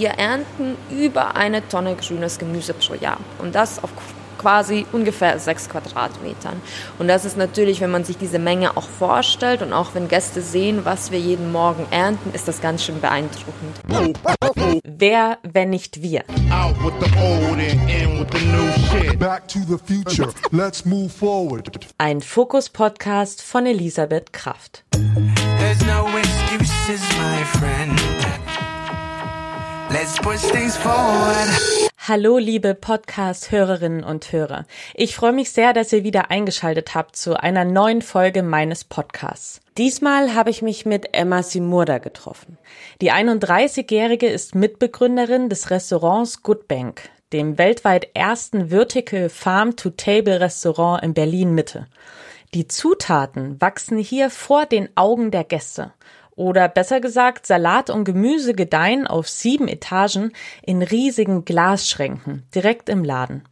wir ernten über eine Tonne grünes Gemüse pro Jahr. Und das auf quasi ungefähr sechs Quadratmetern. Und das ist natürlich, wenn man sich diese Menge auch vorstellt und auch wenn Gäste sehen, was wir jeden Morgen ernten, ist das ganz schön beeindruckend. Wer, wenn nicht wir? Ein Fokus-Podcast von Elisabeth Kraft. There's no excuses, my friend. Let's push things forward. Hallo, liebe Podcast-Hörerinnen und Hörer. Ich freue mich sehr, dass ihr wieder eingeschaltet habt zu einer neuen Folge meines Podcasts. Diesmal habe ich mich mit Emma Simurda getroffen. Die 31-Jährige ist Mitbegründerin des Restaurants Good Bank, dem weltweit ersten Vertical Farm-to-Table-Restaurant in Berlin Mitte. Die Zutaten wachsen hier vor den Augen der Gäste. Oder besser gesagt, Salat und Gemüse gedeihen auf sieben Etagen in riesigen Glasschränken direkt im Laden.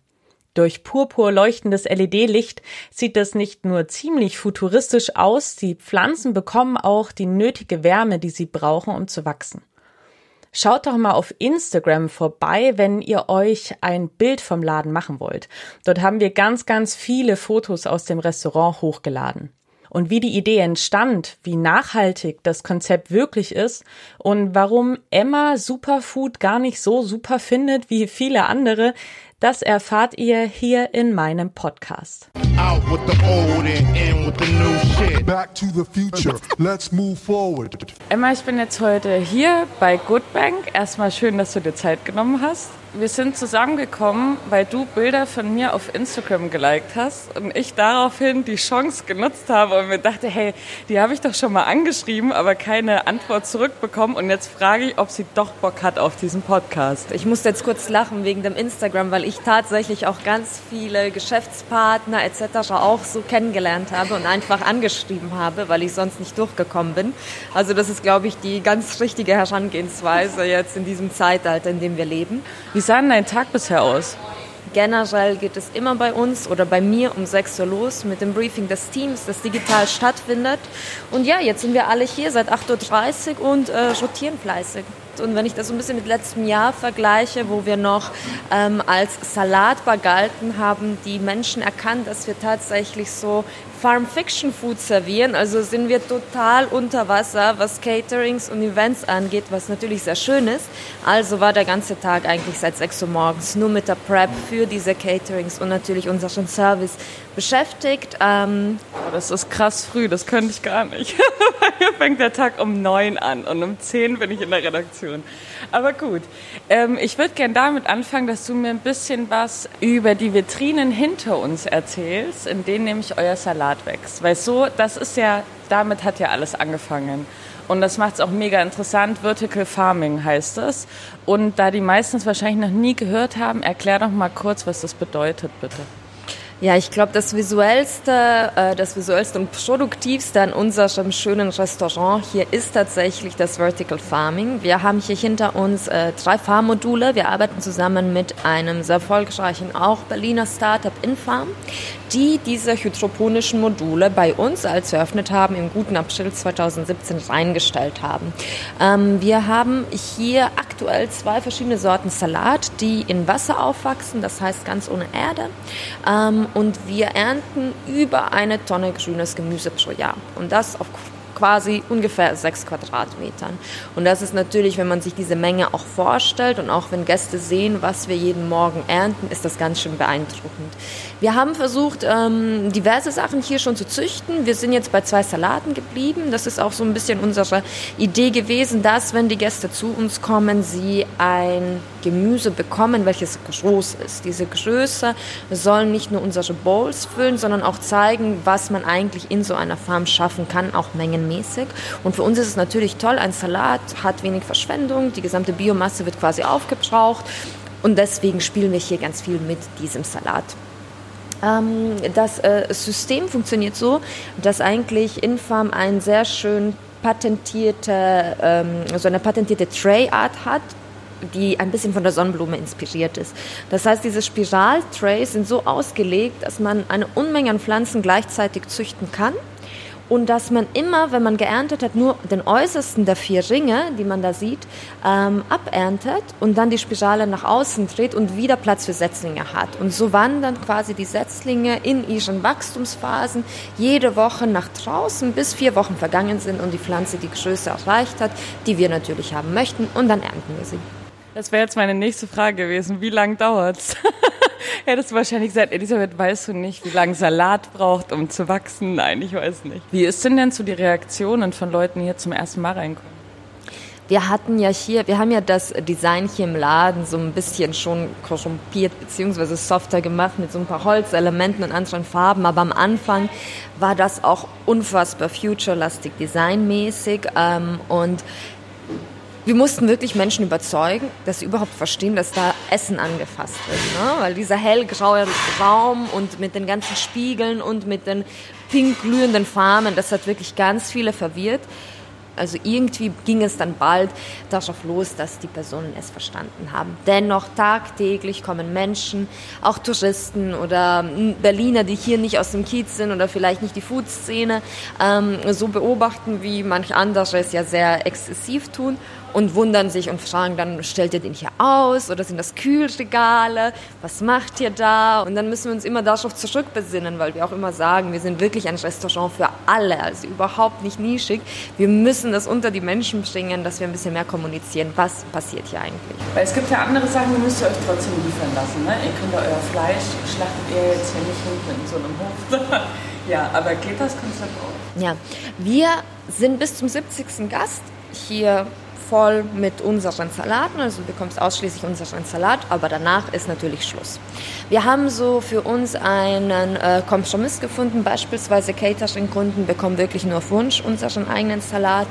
Durch purpur leuchtendes LED-Licht sieht das nicht nur ziemlich futuristisch aus, die Pflanzen bekommen auch die nötige Wärme, die sie brauchen, um zu wachsen. Schaut doch mal auf Instagram vorbei, wenn ihr euch ein Bild vom Laden machen wollt. Dort haben wir ganz, ganz viele Fotos aus dem Restaurant hochgeladen und wie die Idee entstand, wie nachhaltig das Konzept wirklich ist und warum Emma Superfood gar nicht so super findet wie viele andere, das erfahrt ihr hier in meinem Podcast. Emma, ich bin jetzt heute hier bei Goodbank. Erstmal schön, dass du dir Zeit genommen hast wir sind zusammengekommen, weil du Bilder von mir auf Instagram geliked hast und ich daraufhin die Chance genutzt habe und mir dachte, hey, die habe ich doch schon mal angeschrieben, aber keine Antwort zurückbekommen und jetzt frage ich, ob sie doch Bock hat auf diesen Podcast. Ich musste jetzt kurz lachen wegen dem Instagram, weil ich tatsächlich auch ganz viele Geschäftspartner etc. auch so kennengelernt habe und einfach angeschrieben habe, weil ich sonst nicht durchgekommen bin. Also das ist, glaube ich, die ganz richtige Herangehensweise jetzt in diesem Zeitalter, in dem wir leben. Wie sah denn dein Tag bisher aus? Generell geht es immer bei uns oder bei mir um 6 Uhr los mit dem Briefing des Teams, das digital stattfindet. Und ja, jetzt sind wir alle hier seit 8.30 Uhr und äh, rotieren fleißig. Und wenn ich das so ein bisschen mit letztem Jahr vergleiche, wo wir noch ähm, als Salatbar galten, haben die Menschen erkannt, dass wir tatsächlich so Farm Fiction Food servieren. Also sind wir total unter Wasser, was Caterings und Events angeht, was natürlich sehr schön ist. Also war der ganze Tag eigentlich seit 6 Uhr morgens nur mit der Prep für diese Caterings und natürlich unseren Service beschäftigt. Ähm das ist krass früh, das könnte ich gar nicht. Hier fängt der Tag um 9 an und um 10 bin ich in der Redaktion. Aber gut, ähm, ich würde gerne damit anfangen, dass du mir ein bisschen was über die Vitrinen hinter uns erzählst, in denen nämlich euer Salat wächst. Weil so, das ist ja, damit hat ja alles angefangen. Und das macht es auch mega interessant. Vertical Farming heißt es. Und da die meisten es wahrscheinlich noch nie gehört haben, erklär doch mal kurz, was das bedeutet, bitte. Ja, ich glaube, das visuellste, äh, das visuellste und produktivste an unserem schönen Restaurant hier ist tatsächlich das Vertical Farming. Wir haben hier hinter uns äh, drei Farmmodule. Wir arbeiten zusammen mit einem sehr erfolgreichen auch Berliner Startup Infarm, die diese hydroponischen Module bei uns, als eröffnet haben, im guten April 2017 reingestellt haben. Ähm, wir haben hier aktuell zwei verschiedene Sorten Salat, die in Wasser aufwachsen, das heißt ganz ohne Erde. Ähm, und wir ernten über eine Tonne grünes Gemüse pro Jahr. Und das auf quasi ungefähr sechs Quadratmetern. Und das ist natürlich, wenn man sich diese Menge auch vorstellt und auch wenn Gäste sehen, was wir jeden Morgen ernten, ist das ganz schön beeindruckend. Wir haben versucht, ähm, diverse Sachen hier schon zu züchten. Wir sind jetzt bei zwei Salaten geblieben. Das ist auch so ein bisschen unsere Idee gewesen, dass, wenn die Gäste zu uns kommen, sie ein Gemüse bekommen, welches groß ist. Diese Größe soll nicht nur unsere Bowls füllen, sondern auch zeigen, was man eigentlich in so einer Farm schaffen kann, auch mengenmäßig. Und für uns ist es natürlich toll, ein Salat hat wenig Verschwendung, die gesamte Biomasse wird quasi aufgebraucht. Und deswegen spielen wir hier ganz viel mit diesem Salat. Ähm, das äh, System funktioniert so, dass eigentlich Infarm ein sehr schön patentierte, ähm, so eine patentierte Tray-Art hat, die ein bisschen von der Sonnenblume inspiriert ist. Das heißt, diese Spiraltrays sind so ausgelegt, dass man eine Unmenge an Pflanzen gleichzeitig züchten kann und dass man immer, wenn man geerntet hat, nur den äußersten der vier Ringe, die man da sieht, ähm, aberntet und dann die Spirale nach außen dreht und wieder Platz für Setzlinge hat. Und so wandern quasi die Setzlinge in ihren Wachstumsphasen jede Woche nach draußen, bis vier Wochen vergangen sind und die Pflanze die Größe erreicht hat, die wir natürlich haben möchten und dann ernten wir sie. Das wäre jetzt meine nächste Frage gewesen. Wie lange dauert's? Hättest du wahrscheinlich gesagt, Elisabeth, weißt du nicht, wie lange Salat braucht, um zu wachsen? Nein, ich weiß nicht. Wie ist denn denn so die Reaktionen von Leuten, die hier zum ersten Mal reinkommen? Wir hatten ja hier, wir haben ja das Design hier im Laden so ein bisschen schon korrumpiert beziehungsweise softer gemacht mit so ein paar Holzelementen und anderen Farben, aber am Anfang war das auch unfassbar future-lastig designmäßig ähm, und wir mussten wirklich Menschen überzeugen, dass sie überhaupt verstehen, dass da Essen angefasst wird. Ne? Weil dieser hellgraue Raum und mit den ganzen Spiegeln und mit den pink glühenden Farben, das hat wirklich ganz viele verwirrt. Also irgendwie ging es dann bald darauf los, dass die Personen es verstanden haben. Dennoch tagtäglich kommen Menschen, auch Touristen oder Berliner, die hier nicht aus dem Kiez sind oder vielleicht nicht die Food-Szene, ähm, so beobachten, wie manch andere es ja sehr exzessiv tun und wundern sich und fragen dann, stellt ihr den hier aus oder sind das Kühlregale? Was macht ihr da? Und dann müssen wir uns immer darauf zurückbesinnen, weil wir auch immer sagen, wir sind wirklich ein Restaurant für alle, also überhaupt nicht nischig. Wir müssen das unter die Menschen bringen, dass wir ein bisschen mehr kommunizieren, was passiert hier eigentlich. Weil es gibt ja andere Sachen, die müsst ihr euch trotzdem liefern lassen. Ne? Ihr könnt ja euer Fleisch, schlachtet ihr jetzt hier nicht hinten in so einem Hof. ja, aber geht das Konzept auch? Ja, wir sind bis zum 70. Gast hier voll mit unseren Salaten, also du bekommst ausschließlich unseren Salat, aber danach ist natürlich Schluss. Wir haben so für uns einen äh, Kompromiss gefunden, beispielsweise Catering-Kunden bekommen wirklich nur auf Wunsch unseren eigenen Salat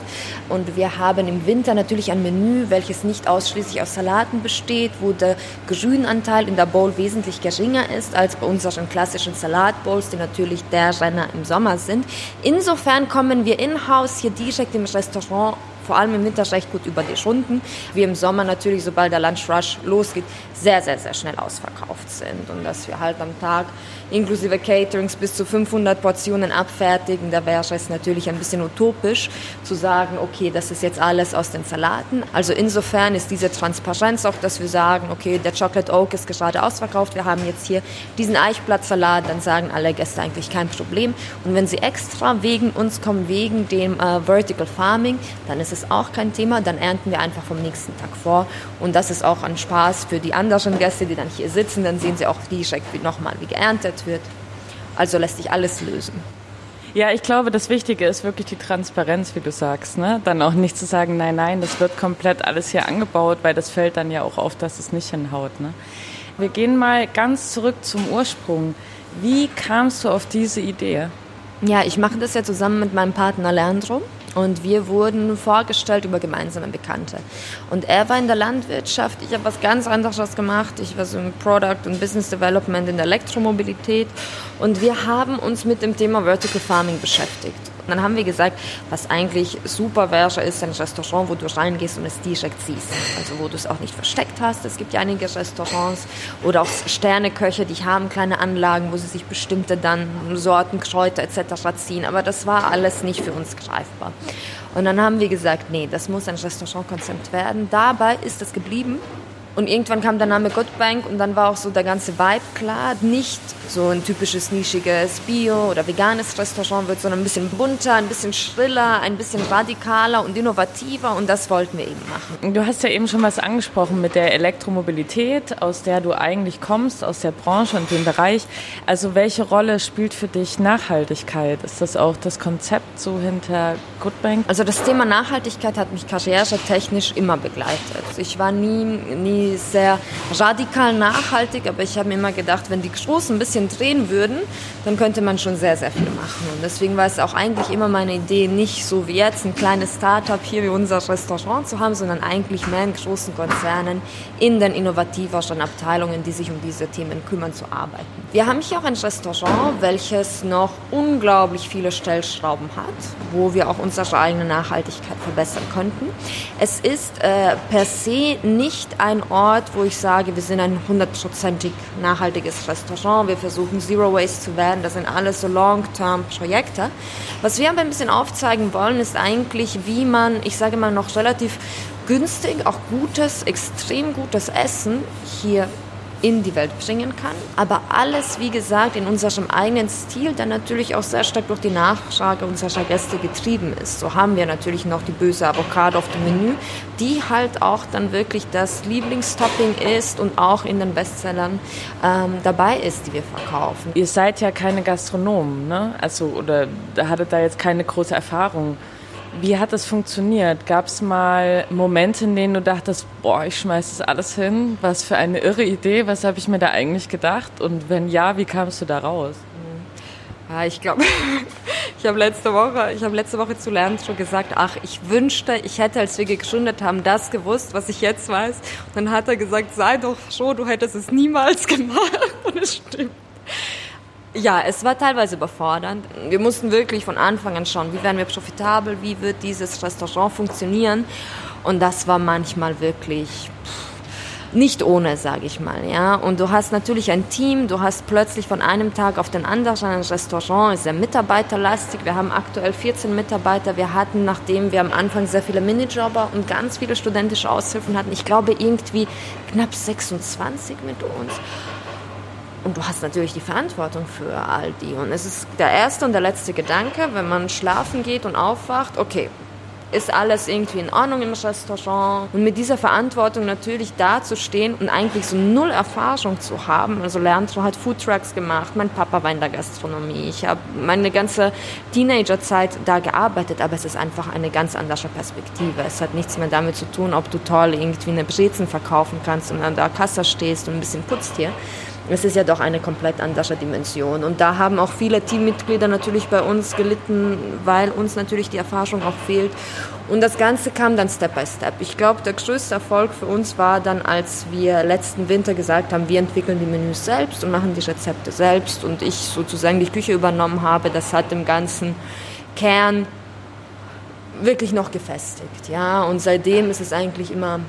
und wir haben im Winter natürlich ein Menü, welches nicht ausschließlich aus Salaten besteht, wo der Grünanteil in der Bowl wesentlich geringer ist als bei unseren klassischen Salatbowls, die natürlich der Renner im Sommer sind. Insofern kommen wir in-house hier direkt im Restaurant vor allem im Winter recht gut über die Stunden. Wir im Sommer natürlich, sobald der Lunch Rush losgeht, sehr, sehr, sehr schnell ausverkauft sind. Und dass wir halt am Tag inklusive Caterings bis zu 500 Portionen abfertigen, da wäre es natürlich ein bisschen utopisch zu sagen, okay, das ist jetzt alles aus den Salaten. Also insofern ist diese Transparenz auch, dass wir sagen, okay, der Chocolate Oak ist gerade ausverkauft, wir haben jetzt hier diesen Eichblattsalat, dann sagen alle Gäste eigentlich kein Problem. Und wenn sie extra wegen uns kommen, wegen dem äh, Vertical Farming, dann ist es auch kein Thema, dann ernten wir einfach vom nächsten Tag vor. Und das ist auch ein Spaß für die anderen Gäste, die dann hier sitzen, dann sehen sie auch direkt nochmal, wie geerntet wird. Also lässt sich alles lösen. Ja, ich glaube, das Wichtige ist wirklich die Transparenz, wie du sagst. Ne? Dann auch nicht zu sagen, nein, nein, das wird komplett alles hier angebaut, weil das fällt dann ja auch auf, dass es nicht hinhaut. Ne? Wir gehen mal ganz zurück zum Ursprung. Wie kamst du auf diese Idee? Ja, ich mache das ja zusammen mit meinem Partner Leandro. Und wir wurden vorgestellt über gemeinsame Bekannte. Und er war in der Landwirtschaft, ich habe was ganz anderes gemacht. Ich war so im Product und Business Development in der Elektromobilität. Und wir haben uns mit dem Thema Vertical Farming beschäftigt. Und dann haben wir gesagt, was eigentlich super wäre, ist ein Restaurant, wo du reingehst und es direkt siehst. Also wo du es auch nicht versteckt hast. Es gibt ja einige Restaurants oder auch Sterneköche, die haben kleine Anlagen, wo sie sich bestimmte dann Sorten, Kräuter etc. ziehen. Aber das war alles nicht für uns greifbar. Und dann haben wir gesagt, nee, das muss ein Restaurantkonzept werden. Dabei ist es geblieben. Und irgendwann kam der Name Gottbank und dann war auch so der ganze Vibe klar. Nicht so ein typisches nischiges Bio- oder veganes Restaurant wird, sondern ein bisschen bunter, ein bisschen schriller, ein bisschen radikaler und innovativer und das wollten wir eben machen. Du hast ja eben schon was angesprochen mit der Elektromobilität, aus der du eigentlich kommst, aus der Branche und dem Bereich. Also welche Rolle spielt für dich Nachhaltigkeit? Ist das auch das Konzept so hinter Goodbank? Also das Thema Nachhaltigkeit hat mich karrieretechnisch immer begleitet. Ich war nie, nie sehr radikal nachhaltig, aber ich habe mir immer gedacht, wenn die Großen ein bisschen drehen würden, dann könnte man schon sehr, sehr viel machen. Und deswegen war es auch eigentlich immer meine Idee, nicht so wie jetzt ein kleines Startup hier wie unser Restaurant zu haben, sondern eigentlich mehr in großen Konzernen, in den innovativeren Abteilungen, die sich um diese Themen kümmern, zu arbeiten. Wir haben hier auch ein Restaurant, welches noch unglaublich viele Stellschrauben hat, wo wir auch unsere eigene Nachhaltigkeit verbessern könnten. Es ist äh, per se nicht ein Ort, wo ich sage, wir sind ein hundertprozentig nachhaltiges Restaurant. Wir versuchen Zero Waste zu werden. Das sind alles so Long-Term-Projekte. Was wir aber ein bisschen aufzeigen wollen, ist eigentlich, wie man, ich sage mal, noch relativ günstig, auch gutes, extrem gutes Essen hier in die Welt bringen kann. Aber alles, wie gesagt, in unserem eigenen Stil, der natürlich auch sehr stark durch die Nachfrage unserer Gäste getrieben ist. So haben wir natürlich noch die böse Avocado auf dem Menü, die halt auch dann wirklich das Lieblingstopping ist und auch in den Bestsellern ähm, dabei ist, die wir verkaufen. Ihr seid ja keine Gastronomen, ne? Also, oder hattet da jetzt keine große Erfahrung. Wie hat das funktioniert? Gab es mal Momente, in denen du dachtest, boah, ich schmeiß das alles hin? Was für eine irre Idee, was habe ich mir da eigentlich gedacht? Und wenn ja, wie kamst du da raus? Ja, ich glaube, ich habe letzte Woche, ich habe letzte Woche zu Lernen schon gesagt, ach, ich wünschte, ich hätte, als wir gegründet haben, das gewusst, was ich jetzt weiß. Und dann hat er gesagt, sei doch schon, du hättest es niemals gemacht. Und es stimmt. Ja, es war teilweise überfordernd. Wir mussten wirklich von Anfang an schauen, wie werden wir profitabel, wie wird dieses Restaurant funktionieren. Und das war manchmal wirklich nicht ohne, sage ich mal, ja. Und du hast natürlich ein Team, du hast plötzlich von einem Tag auf den anderen ein Restaurant, ist sehr mitarbeiterlastig. Wir haben aktuell 14 Mitarbeiter. Wir hatten, nachdem wir am Anfang sehr viele Minijobber und ganz viele studentische Aushilfen hatten, ich glaube irgendwie knapp 26 mit uns. Und du hast natürlich die Verantwortung für all die. Und es ist der erste und der letzte Gedanke, wenn man schlafen geht und aufwacht, okay, ist alles irgendwie in Ordnung im Restaurant? Und mit dieser Verantwortung natürlich dazustehen und eigentlich so null Erfahrung zu haben. Also Leandro hat Foodtrucks gemacht, mein Papa war in der Gastronomie. Ich habe meine ganze Teenagerzeit da gearbeitet, aber es ist einfach eine ganz andere Perspektive. Es hat nichts mehr damit zu tun, ob du toll irgendwie eine Brezen verkaufen kannst und an der Kasse stehst und ein bisschen putzt hier es ist ja doch eine komplett andere Dimension. Und da haben auch viele Teammitglieder natürlich bei uns gelitten, weil uns natürlich die Erfahrung auch fehlt. Und das Ganze kam dann Step by Step. Ich glaube, der größte Erfolg für uns war dann, als wir letzten Winter gesagt haben, wir entwickeln die Menüs selbst und machen die Rezepte selbst und ich sozusagen die Küche übernommen habe. Das hat im ganzen Kern wirklich noch gefestigt. Ja? Und seitdem ist es eigentlich immer,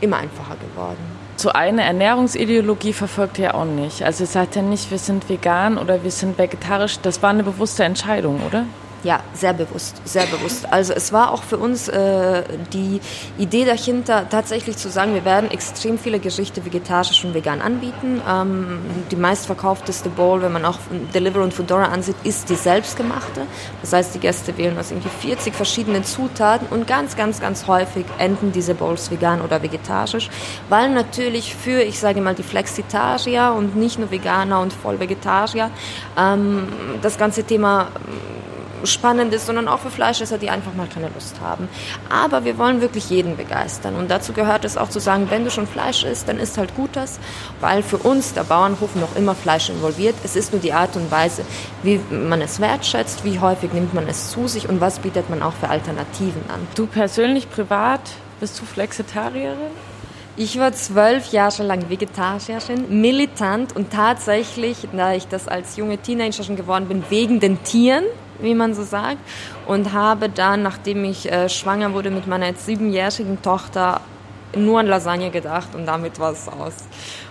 immer einfacher geworden so eine Ernährungsideologie verfolgt ihr auch nicht. Also ihr sagt ja nicht, wir sind vegan oder wir sind vegetarisch. Das war eine bewusste Entscheidung, oder? Ja, sehr bewusst, sehr bewusst. Also es war auch für uns äh, die Idee dahinter, tatsächlich zu sagen, wir werden extrem viele Gerichte vegetarisch und vegan anbieten. Ähm, die meistverkaufteste Bowl, wenn man auch Deliveroo und Foodora ansieht, ist die selbstgemachte. Das heißt, die Gäste wählen aus irgendwie 40 verschiedenen Zutaten und ganz, ganz, ganz häufig enden diese Bowls vegan oder vegetarisch, weil natürlich für, ich sage mal, die Flexitarier und nicht nur Veganer und Vollvegetarier ähm, das ganze Thema spannend ist, sondern auch für Fleischesser, die einfach mal keine Lust haben. Aber wir wollen wirklich jeden begeistern. Und dazu gehört es auch zu sagen, wenn du schon Fleisch isst, dann isst halt Gutes, weil für uns der Bauernhof noch immer Fleisch involviert. Es ist nur die Art und Weise, wie man es wertschätzt, wie häufig nimmt man es zu sich und was bietet man auch für Alternativen an. Du persönlich privat bist du Flexitarierin? Ich war zwölf Jahre lang Vegetarierin, militant und tatsächlich, da ich das als junge Teenager schon geworden bin, wegen den Tieren wie man so sagt. Und habe dann, nachdem ich äh, schwanger wurde mit meiner jetzt siebenjährigen Tochter, nur an Lasagne gedacht und damit war es aus.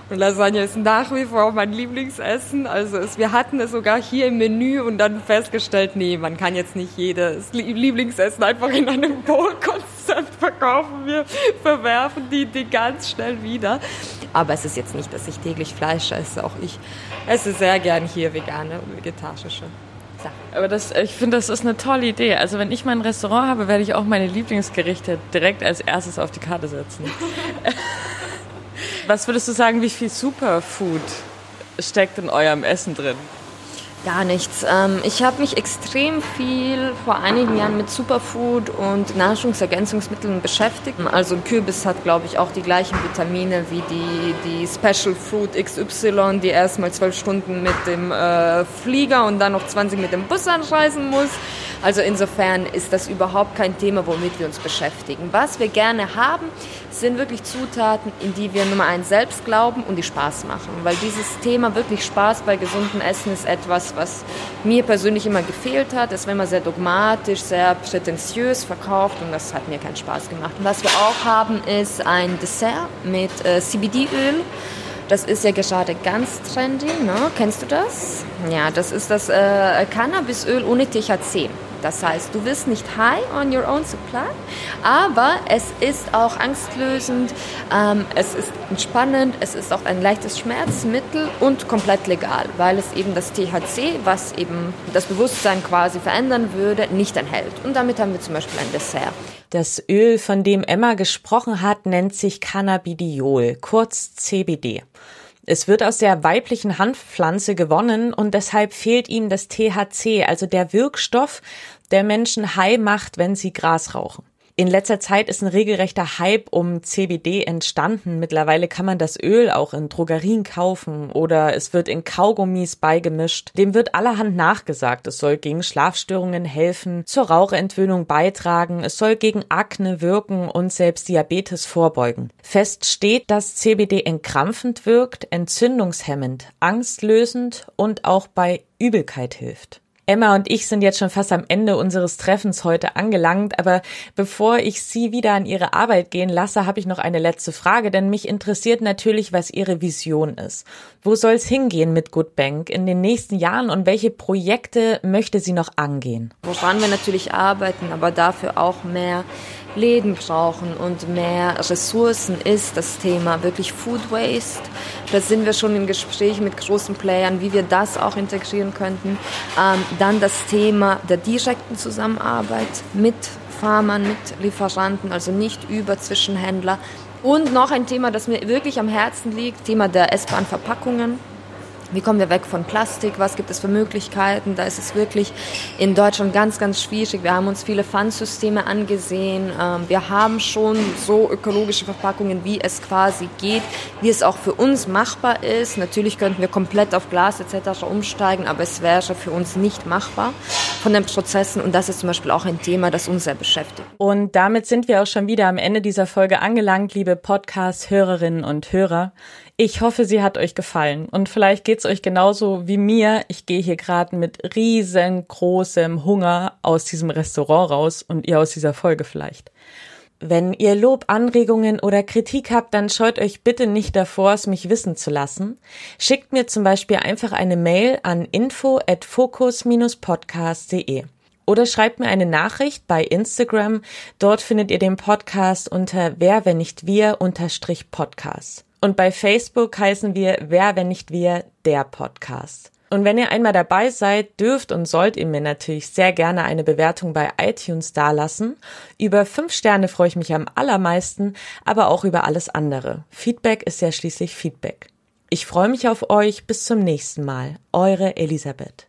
Und Lasagne ist nach wie vor mein Lieblingsessen. Also es, wir hatten es sogar hier im Menü und dann festgestellt, nee, man kann jetzt nicht jedes Lieblingsessen einfach in einem Bowl-Konzept verkaufen. Wir verwerfen die, die ganz schnell wieder. Aber es ist jetzt nicht, dass ich täglich Fleisch esse. Auch ich esse sehr gern hier vegane und vegetarische. Sachen. Aber das, ich finde, das ist eine tolle Idee. Also wenn ich mein Restaurant habe, werde ich auch meine Lieblingsgerichte direkt als erstes auf die Karte setzen. Was würdest du sagen, wie viel Superfood steckt in eurem Essen drin? Gar nichts. Ähm, ich habe mich extrem viel vor einigen Jahren mit Superfood und Nahrungsergänzungsmitteln beschäftigt. Also Kürbis hat, glaube ich, auch die gleichen Vitamine wie die, die Special Fruit XY, die erstmal zwölf Stunden mit dem äh, Flieger und dann noch 20 mit dem Bus anreisen muss. Also insofern ist das überhaupt kein Thema, womit wir uns beschäftigen. Was wir gerne haben, sind wirklich Zutaten, in die wir Nummer eins selbst glauben und die Spaß machen. Weil dieses Thema wirklich Spaß bei gesundem Essen ist etwas, was mir persönlich immer gefehlt hat. Es war immer sehr dogmatisch, sehr prätentiös verkauft und das hat mir keinen Spaß gemacht. Und was wir auch haben, ist ein Dessert mit äh, CBD-Öl. Das ist ja gerade ganz trendy, ne? Kennst du das? Ja, das ist das äh, Cannabisöl ohne THC. Das heißt, du wirst nicht high on your own supply, aber es ist auch angstlösend, ähm, es ist entspannend, es ist auch ein leichtes Schmerzmittel und komplett legal, weil es eben das THC, was eben das Bewusstsein quasi verändern würde, nicht enthält. Und damit haben wir zum Beispiel ein Dessert. Das Öl, von dem Emma gesprochen hat, nennt sich Cannabidiol, kurz CBD. Es wird aus der weiblichen Hanfpflanze gewonnen und deshalb fehlt ihm das THC, also der Wirkstoff, der Menschen high macht, wenn sie Gras rauchen. In letzter Zeit ist ein regelrechter Hype um CBD entstanden. Mittlerweile kann man das Öl auch in Drogerien kaufen oder es wird in Kaugummis beigemischt. Dem wird allerhand nachgesagt. Es soll gegen Schlafstörungen helfen, zur Rauchentwöhnung beitragen, es soll gegen Akne wirken und selbst Diabetes vorbeugen. Fest steht, dass CBD entkrampfend wirkt, entzündungshemmend, angstlösend und auch bei Übelkeit hilft. Emma und ich sind jetzt schon fast am Ende unseres Treffens heute angelangt, aber bevor ich Sie wieder an Ihre Arbeit gehen lasse, habe ich noch eine letzte Frage, denn mich interessiert natürlich, was Ihre Vision ist. Wo soll es hingehen mit Good Bank in den nächsten Jahren und welche Projekte möchte sie noch angehen? Woran wir natürlich arbeiten, aber dafür auch mehr Läden brauchen und mehr Ressourcen ist das Thema wirklich Food Waste. Da sind wir schon im Gespräch mit großen Playern, wie wir das auch integrieren könnten. Ähm, dann das Thema der direkten Zusammenarbeit mit Farmern, mit Lieferanten, also nicht über Zwischenhändler. Und noch ein Thema, das mir wirklich am Herzen liegt, Thema der S-Bahn-Verpackungen. Wie kommen wir weg von Plastik? Was gibt es für Möglichkeiten? Da ist es wirklich in Deutschland ganz, ganz schwierig. Wir haben uns viele Pfandsysteme angesehen. Ähm, wir haben schon so ökologische Verpackungen, wie es quasi geht, wie es auch für uns machbar ist. Natürlich könnten wir komplett auf Glas etc. umsteigen, aber es wäre für uns nicht machbar von den Prozessen. Und das ist zum Beispiel auch ein Thema, das uns sehr beschäftigt. Und damit sind wir auch schon wieder am Ende dieser Folge angelangt, liebe Podcast-Hörerinnen und Hörer. Ich hoffe, sie hat euch gefallen und vielleicht geht's euch genauso wie mir. Ich gehe hier gerade mit riesengroßem Hunger aus diesem Restaurant raus und ihr aus dieser Folge vielleicht. Wenn ihr Lob, Anregungen oder Kritik habt, dann scheut euch bitte nicht davor, es mich wissen zu lassen. Schickt mir zum Beispiel einfach eine Mail an info at focus-podcast.de oder schreibt mir eine Nachricht bei Instagram. Dort findet ihr den Podcast unter wer, wenn nicht wir, unterstrich Podcast. Und bei Facebook heißen wir Wer, wenn nicht wir, der Podcast. Und wenn ihr einmal dabei seid, dürft und sollt ihr mir natürlich sehr gerne eine Bewertung bei iTunes dalassen. Über fünf Sterne freue ich mich am allermeisten, aber auch über alles andere. Feedback ist ja schließlich Feedback. Ich freue mich auf euch. Bis zum nächsten Mal. Eure Elisabeth.